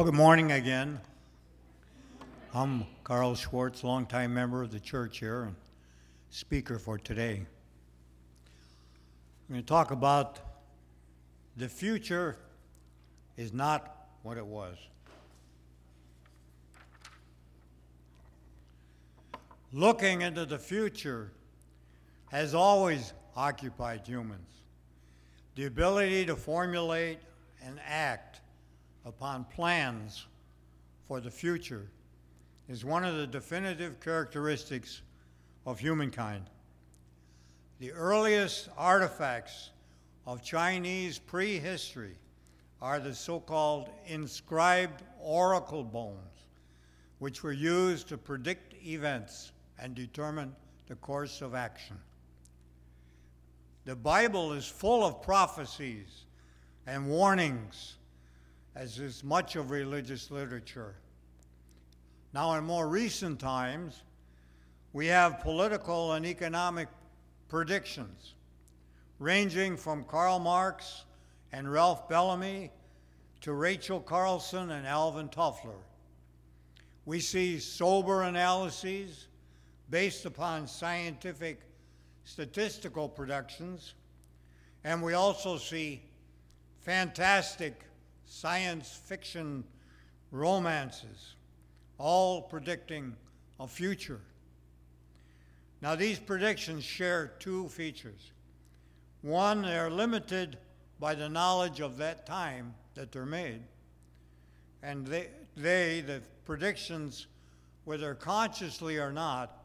Well, good morning again. I'm Carl Schwartz, longtime member of the church here and speaker for today. I'm going to talk about the future is not what it was. Looking into the future has always occupied humans. The ability to formulate and act upon plans for the future is one of the definitive characteristics of humankind. The earliest artifacts of Chinese prehistory are the so called inscribed oracle bones, which were used to predict events and determine the course of action. The Bible is full of prophecies and warnings, as is much of religious literature. Now, in more recent times, we have political and economic predictions, ranging from Karl Marx and Ralph Bellamy to Rachel Carson and Alvin Toffler. We see sober analyses based upon scientific statistical productions, and we also see fantastic science fiction romances, all predicting a future. Now, these predictions share two features. One, they're limited by the knowledge of that time that they're made. And they, they the predictions, whether consciously or not,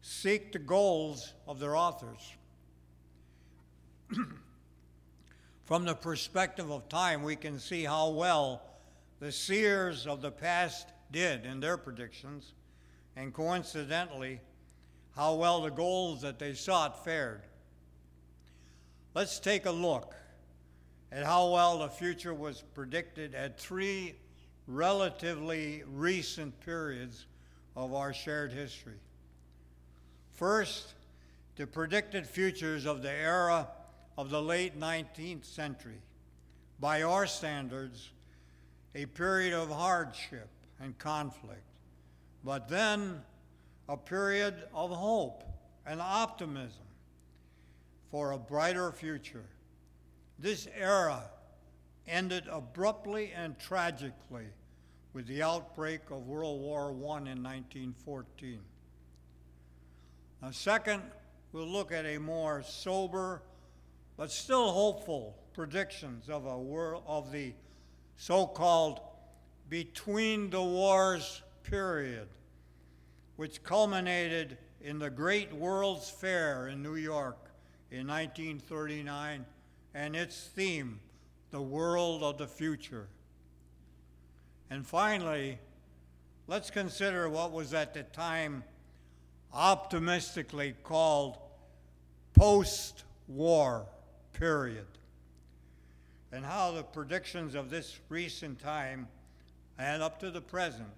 seek the goals of their authors. From the perspective of time, we can see how well the seers of the past did in their predictions, and coincidentally, how well the goals that they sought fared. Let's take a look at how well the future was predicted at three relatively recent periods of our shared history. First, the predicted futures of the era of the late 19th century. By our standards, a period of hardship and conflict, but then a period of hope and optimism for a brighter future. This era ended abruptly and tragically with the outbreak of World War I in 1914. Now, second, we'll look at a more sober but still hopeful predictions of a world of the so-called between the wars period, which culminated in the Great World's Fair in New York in 1939 and its theme, the world of the future. And finally, let's consider what was at the time optimistically called post war period, and how the predictions of this recent time and up to the present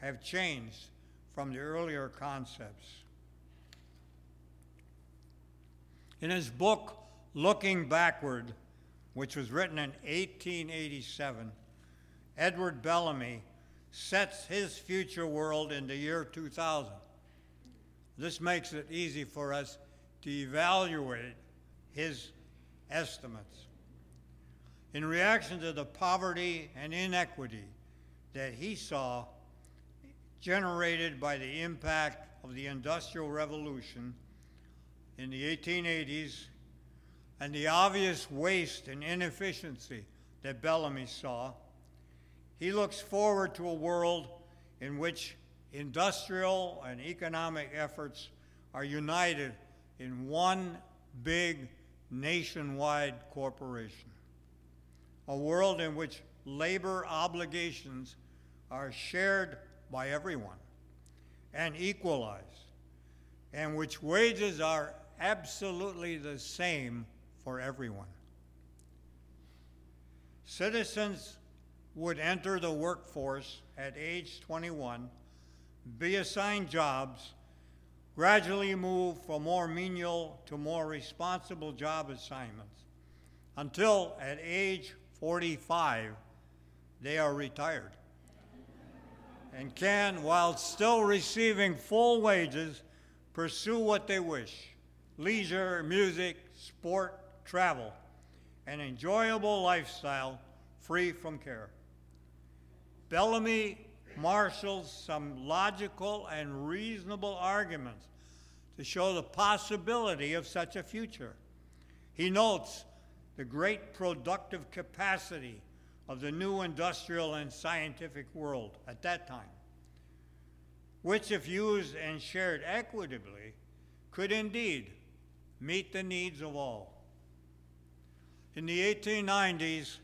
have changed from the earlier concepts. In his book, Looking Backward, which was written in 1887, Edward Bellamy sets his future world in the year 2000. This makes it easy for us to evaluate his estimates. In reaction to the poverty and inequity that he saw generated by the impact of the Industrial Revolution in the 1880s and the obvious waste and inefficiency that Bellamy saw, he looks forward to a world in which industrial and economic efforts are united in one big nationwide corporation. A world in which labor obligations are shared by everyone and equalized, and which wages are absolutely the same for everyone. Citizens would enter the workforce at age 21 be assigned jobs, gradually move from more menial to more responsible job assignments, until at age 45, they are retired and can, while still receiving full wages, pursue what they wish leisure, music, sport, travel, an enjoyable lifestyle free from care. Bellamy marshals some logical and reasonable arguments to show the possibility of such a future. He notes the great productive capacity of the new industrial and scientific world at that time, which, if used and shared equitably, could indeed meet the needs of all. In the 1890s,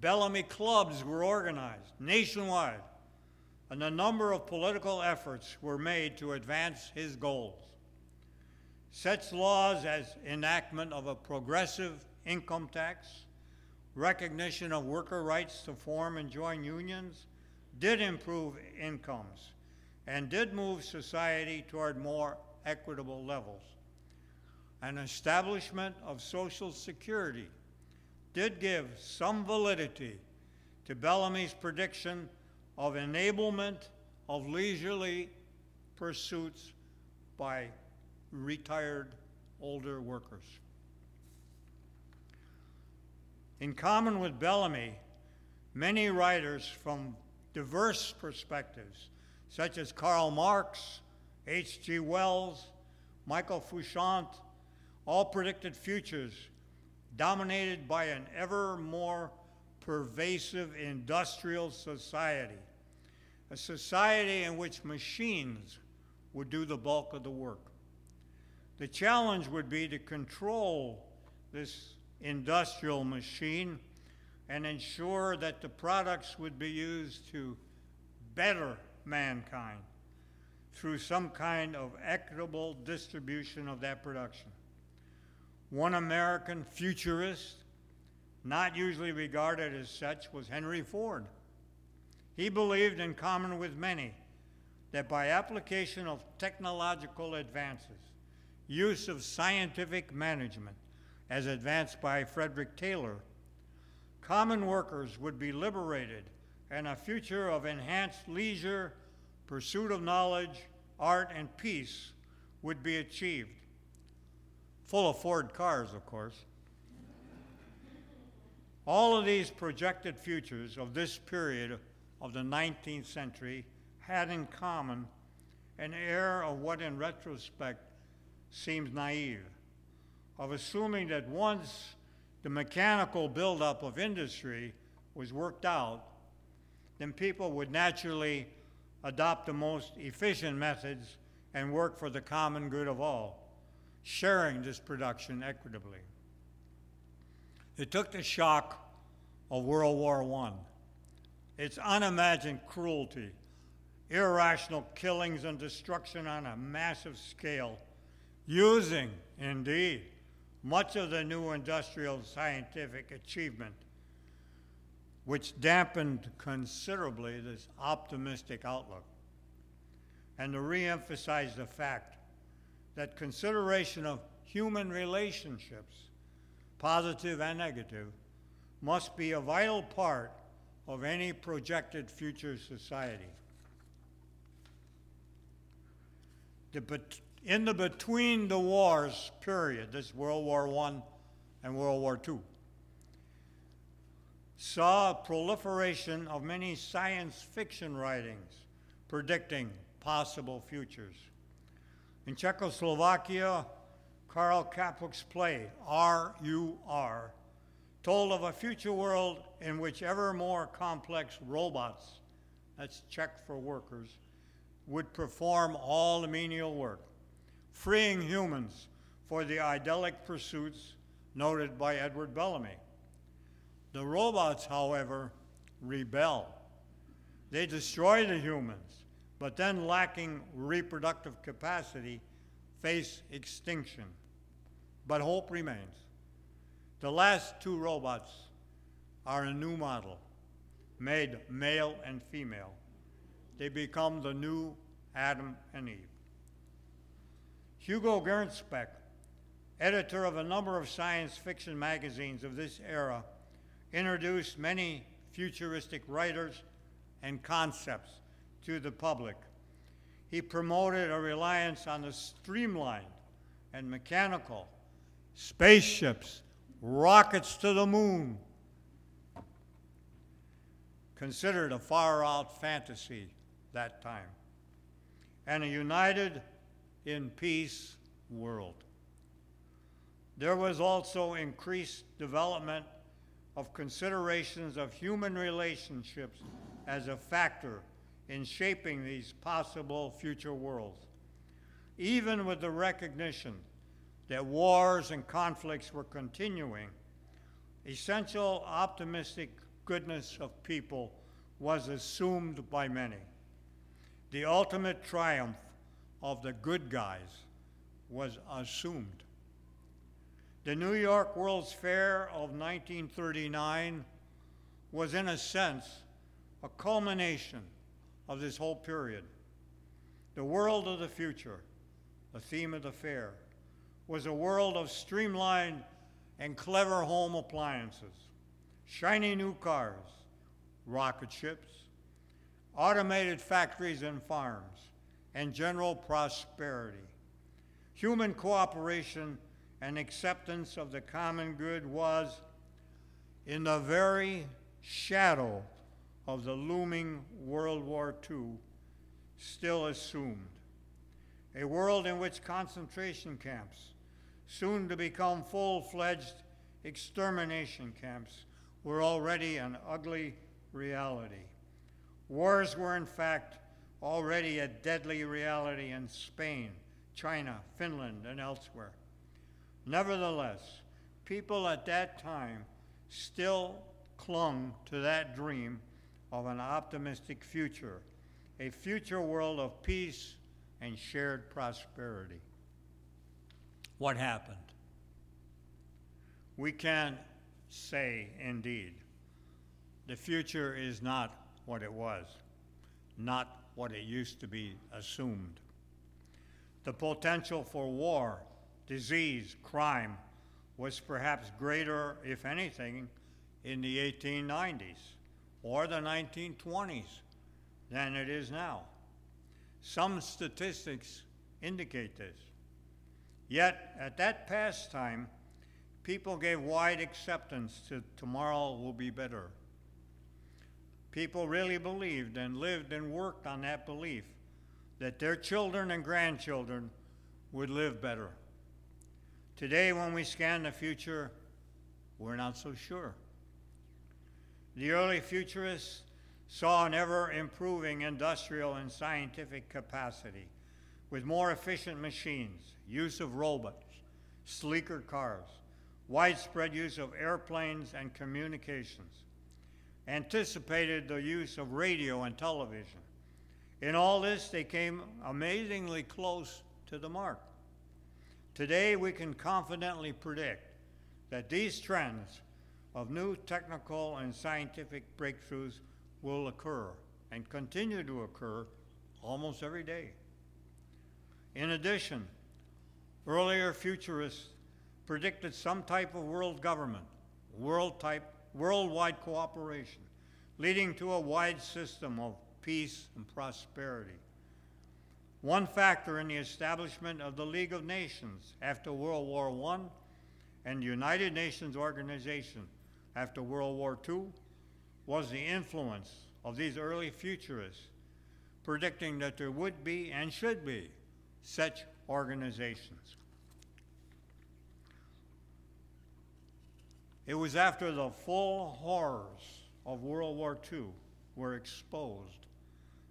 Bellamy clubs were organized nationwide, and a number of political efforts were made to advance his goals. Such laws as enactment of a progressive income tax, recognition of worker rights to form and join unions, did improve incomes and did move society toward more equitable levels. An establishment of Social Security did give some validity to Bellamy's prediction of enablement of leisurely pursuits by retired older workers. In common with Bellamy, many writers from diverse perspectives, such as Karl Marx, H.G. Wells, Michael Fouchant, all predicted futures dominated by an ever more pervasive industrial society, a society in which machines would do the bulk of the work. The challenge would be to control this industrial machine and ensure that the products would be used to better mankind through some kind of equitable distribution of that production. One American futurist, not usually regarded as such, was Henry Ford. He believed, in common with many, that by application of technological advances, use of scientific management, as advanced by Frederick Taylor, common workers would be liberated and a future of enhanced leisure, pursuit of knowledge, art, and peace would be achieved. Full of Ford cars, of course. All of these projected futures of this period of the 19th century had in common an air of what, in retrospect, seems naive of assuming that once the mechanical buildup of industry was worked out, then people would naturally adopt the most efficient methods and work for the common good of all, sharing this production equitably. It took the shock of World War I, its unimagined cruelty, irrational killings and destruction on a massive scale, using, indeed, much of the new industrial scientific achievement, which dampened considerably this optimistic outlook, and to reemphasize the fact that consideration of human relationships, positive and negative, must be a vital part of any projected future society. The in the between the wars period, this World War I and World War II, saw a proliferation of many science fiction writings predicting possible futures. In Czechoslovakia, Karl Čapek's play, R.U.R., told of a future world in which ever more complex robots, that's Czech for workers, would perform all the menial work freeing humans for the idyllic pursuits noted by Edward Bellamy. The robots, however, rebel. They destroy the humans, but then, lacking reproductive capacity, face extinction. But hope remains. The last two robots are a new model, made male and female. They become the new Adam and Eve. Hugo Gernsback, editor of a number of science fiction magazines of this era, introduced many futuristic writers and concepts to the public. He promoted a reliance on the streamlined and mechanical spaceships, rockets to the moon, considered a far out fantasy that time, and a united in peace world. There was also increased development of considerations of human relationships as a factor in shaping these possible future worlds. Even with the recognition that wars and conflicts were continuing, essential optimistic goodness of people was assumed by many. The ultimate triumph of the good guys was assumed. The New York World's Fair of 1939 was, in a sense, a culmination of this whole period. The world of the future, the theme of the fair, was a world of streamlined and clever home appliances, shiny new cars, rocket ships, automated factories and farms, and general prosperity. Human cooperation and acceptance of the common good was in the very shadow of the looming World War II still assumed. A world in which concentration camps, soon to become full fledged extermination camps, were already an ugly reality. Wars were, in fact, already a deadly reality in Spain, China, Finland, and elsewhere. Nevertheless, people at that time still clung to that dream of an optimistic future, a future world of peace and shared prosperity. What happened? We can say, indeed, the future is not what it was, not what it used to be assumed. The potential for war, disease, crime was perhaps greater, if anything, in the 1890s or the 1920s than it is now. Some statistics indicate this. Yet, at that past time, people gave wide acceptance to tomorrow will be better people really believed and lived and worked on that belief that their children and grandchildren would live better. Today, when we scan the future, we're not so sure. The early futurists saw an ever improving industrial and scientific capacity with more efficient machines, use of robots, sleeker cars, widespread use of airplanes and communications anticipated the use of radio and television. In all this, they came amazingly close to the mark. Today, we can confidently predict that these trends of new technical and scientific breakthroughs will occur and continue to occur almost every day. In addition, earlier futurists predicted some type of world government, world type worldwide cooperation, leading to a wide system of peace and prosperity. One factor in the establishment of the League of Nations after World War I and the United Nations Organization after World War II was the influence of these early futurists, predicting that there would be and should be such organizations. It was after the full horrors of World War II were exposed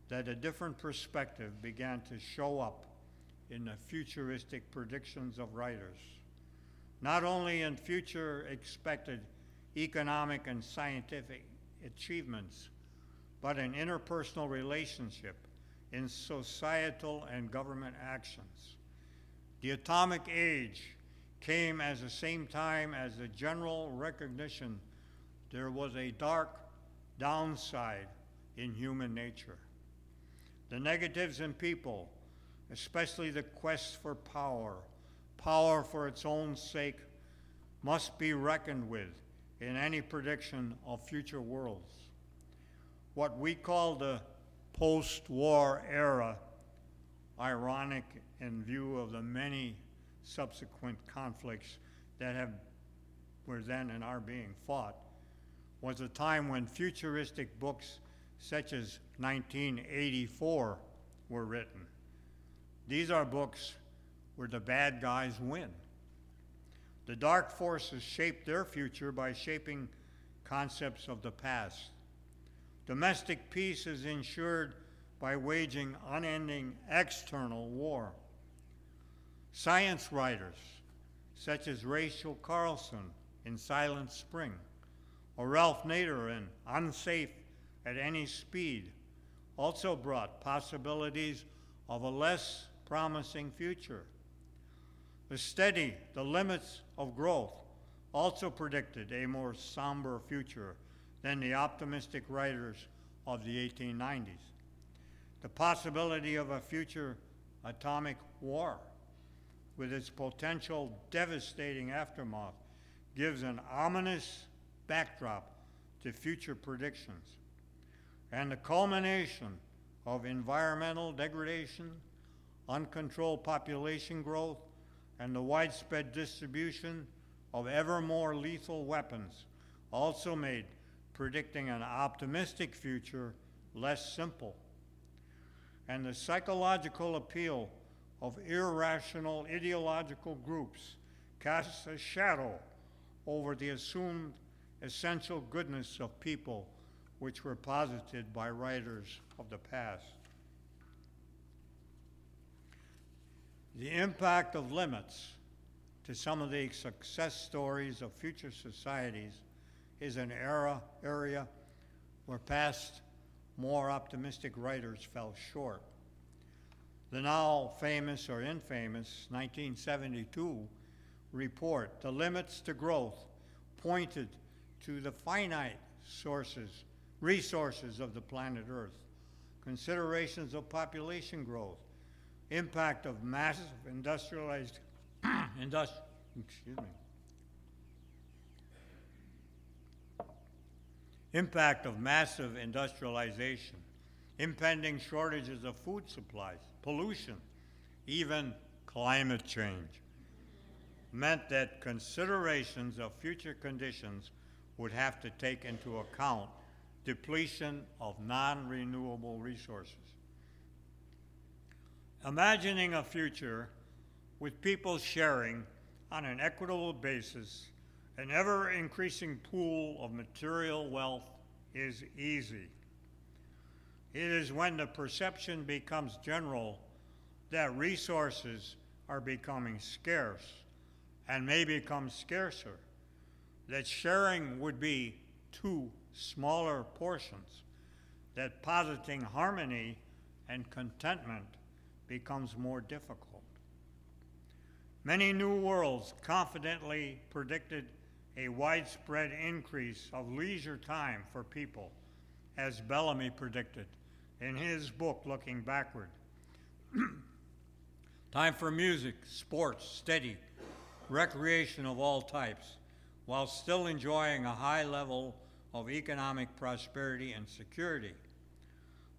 that a different perspective began to show up in the futuristic predictions of writers. Not only in future expected economic and scientific achievements, but in interpersonal relationship, in societal and government actions. The atomic age came as the same time as the general recognition there was a dark downside in human nature. The negatives in people, especially the quest for power, power for its own sake, must be reckoned with in any prediction of future worlds. what we call the post war era, ironic in view of the many subsequent conflicts that have were then and are being fought, was a time when futuristic books such as 1984 were written. These are books where the bad guys win. The dark forces shape their future by shaping concepts of the past. Domestic peace is ensured by waging unending external war. Science writers, such as Rachel Carson in Silent Spring, or Ralph Nader in Unsafe at Any Speed, also brought possibilities of a less promising future. The steady, the limits of growth, also predicted a more somber future than the optimistic writers of the 1890s. The possibility of a future atomic war with its potential devastating aftermath gives an ominous backdrop to future predictions. And the culmination of environmental degradation, uncontrolled population growth, and the widespread distribution of ever more lethal weapons also made predicting an optimistic future less simple. And the psychological appeal of irrational ideological groups casts a shadow over the assumed essential goodness of people which were posited by writers of the past. The impact of limits to some of the success stories of future societies is an era, area where past, more optimistic writers fell short. The now famous or infamous 1972 report, The Limits to Growth, pointed to the finite sources, resources of the planet Earth, considerations of population growth, impact of massive industrialized, industri- excuse me, impact of massive industrialization, impending shortages of food supplies, pollution, even climate change, meant that considerations of future conditions would have to take into account depletion of non renewable resources. Imagining a future with people sharing on an equitable basis an ever increasing pool of material wealth is easy. It is when the perception becomes general that resources are becoming scarce and may become scarcer, that sharing would be two smaller portions, that positing harmony and contentment becomes more difficult. Many new worlds confidently predicted a widespread increase of leisure time for people, as Bellamy predicted in his book, Looking Backward. time for music, sports, steady, recreation of all types, while still enjoying a high level of economic prosperity and security.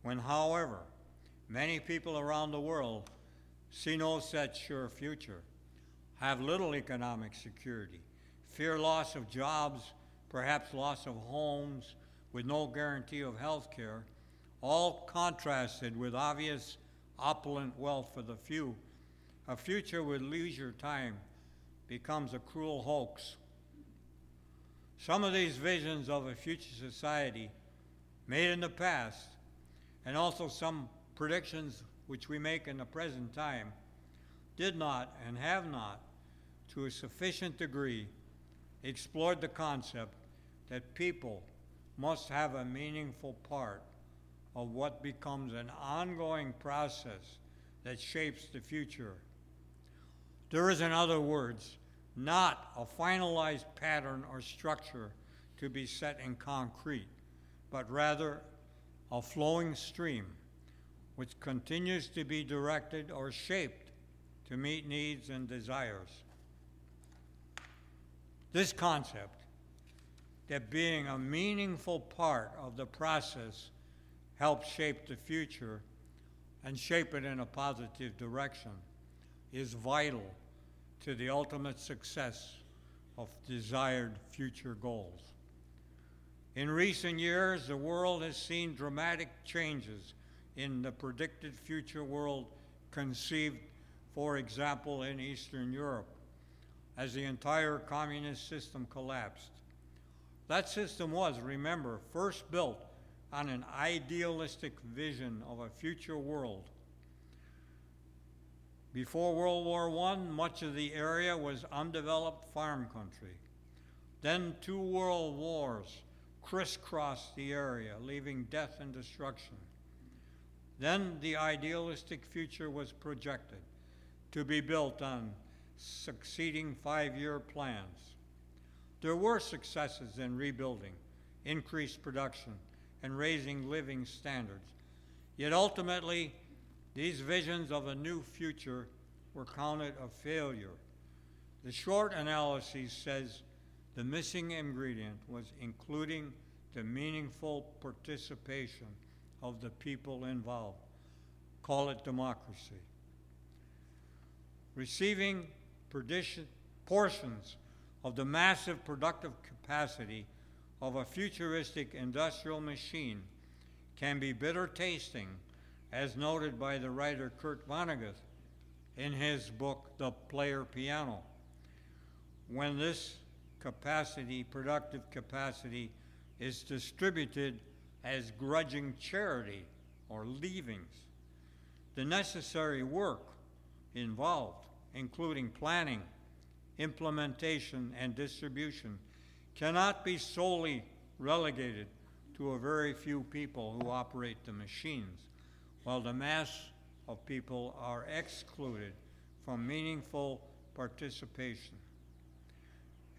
When, however, many people around the world see no such sure future, have little economic security, fear loss of jobs, perhaps loss of homes, with no guarantee of health care, all contrasted with obvious opulent wealth for the few. A future with leisure time becomes a cruel hoax. Some of these visions of a future society made in the past, and also some predictions which we make in the present time, did not and have not, to a sufficient degree, explored the concept that people must have a meaningful part of what becomes an ongoing process that shapes the future. There is, in other words, not a finalized pattern or structure to be set in concrete, but rather a flowing stream which continues to be directed or shaped to meet needs and desires. This concept, that being a meaningful part of the process helps shape the future and shape it in a positive direction is vital to the ultimate success of desired future goals. In recent years, the world has seen dramatic changes in the predicted future world conceived, for example, in Eastern Europe, as the entire communist system collapsed. That system was, remember, first built on an idealistic vision of a future world. Before World War I, much of the area was undeveloped farm country. Then two world wars crisscrossed the area, leaving death and destruction. Then the idealistic future was projected to be built on succeeding five year plans. There were successes in rebuilding, increased production, and raising living standards. Yet ultimately, these visions of a new future were counted a failure. The short analysis says the missing ingredient was including the meaningful participation of the people involved. Call it democracy. Receiving portions of the massive productive capacity of a futuristic industrial machine can be bitter tasting, as noted by the writer Kurt Vonnegut in his book, The Player Piano. When this capacity, productive capacity, is distributed as grudging charity or leavings. The necessary work involved, including planning, implementation, and distribution, cannot be solely relegated to a very few people who operate the machines, while the mass of people are excluded from meaningful participation.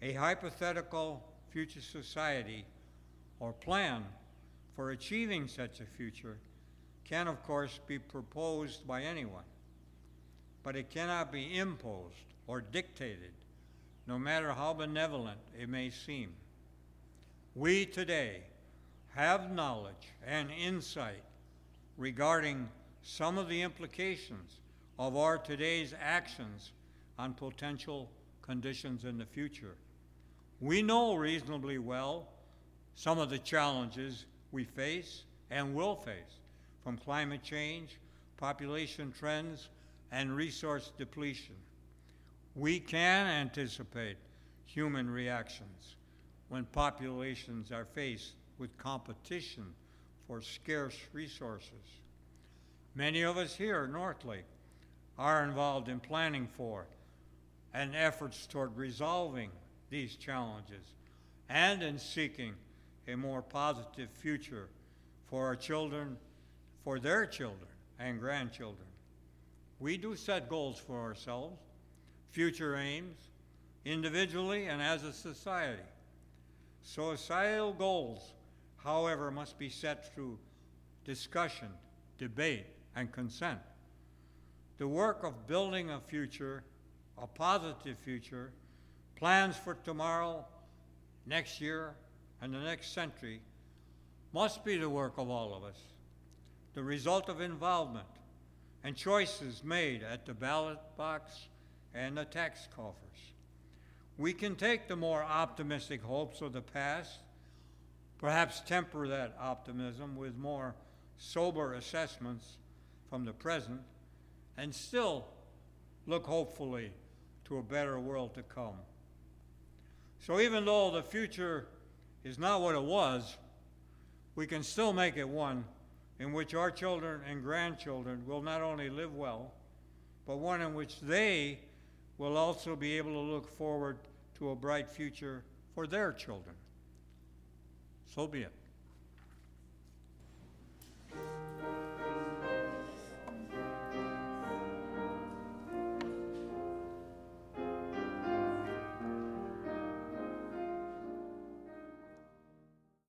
A hypothetical future society or plan for achieving such a future can, of course, be proposed by anyone, but it cannot be imposed or dictated, no matter how benevolent it may seem. We today have knowledge and insight regarding some of the implications of our today's actions on potential conditions in the future. We know reasonably well some of the challenges we face and will face from climate change, population trends, and resource depletion. We can anticipate human reactions when populations are faced with competition for scarce resources. Many of us here at Northlake are involved in planning for and efforts toward resolving these challenges and in seeking a more positive future for our children, for their children and grandchildren. We do set goals for ourselves, future aims, individually and as a society. Societal goals, however, must be set through discussion, debate, and consent. The work of building a future, a positive future, plans for tomorrow, next year, and the next century must be the work of all of us, the result of involvement and choices made at the ballot box and the tax coffers. We can take the more optimistic hopes of the past, perhaps temper that optimism with more sober assessments from the present, and still look hopefully to a better world to come. So, even though the future is not what it was, we can still make it one in which our children and grandchildren will not only live well, but one in which they will also be able to look forward to a bright future for their children. So be it.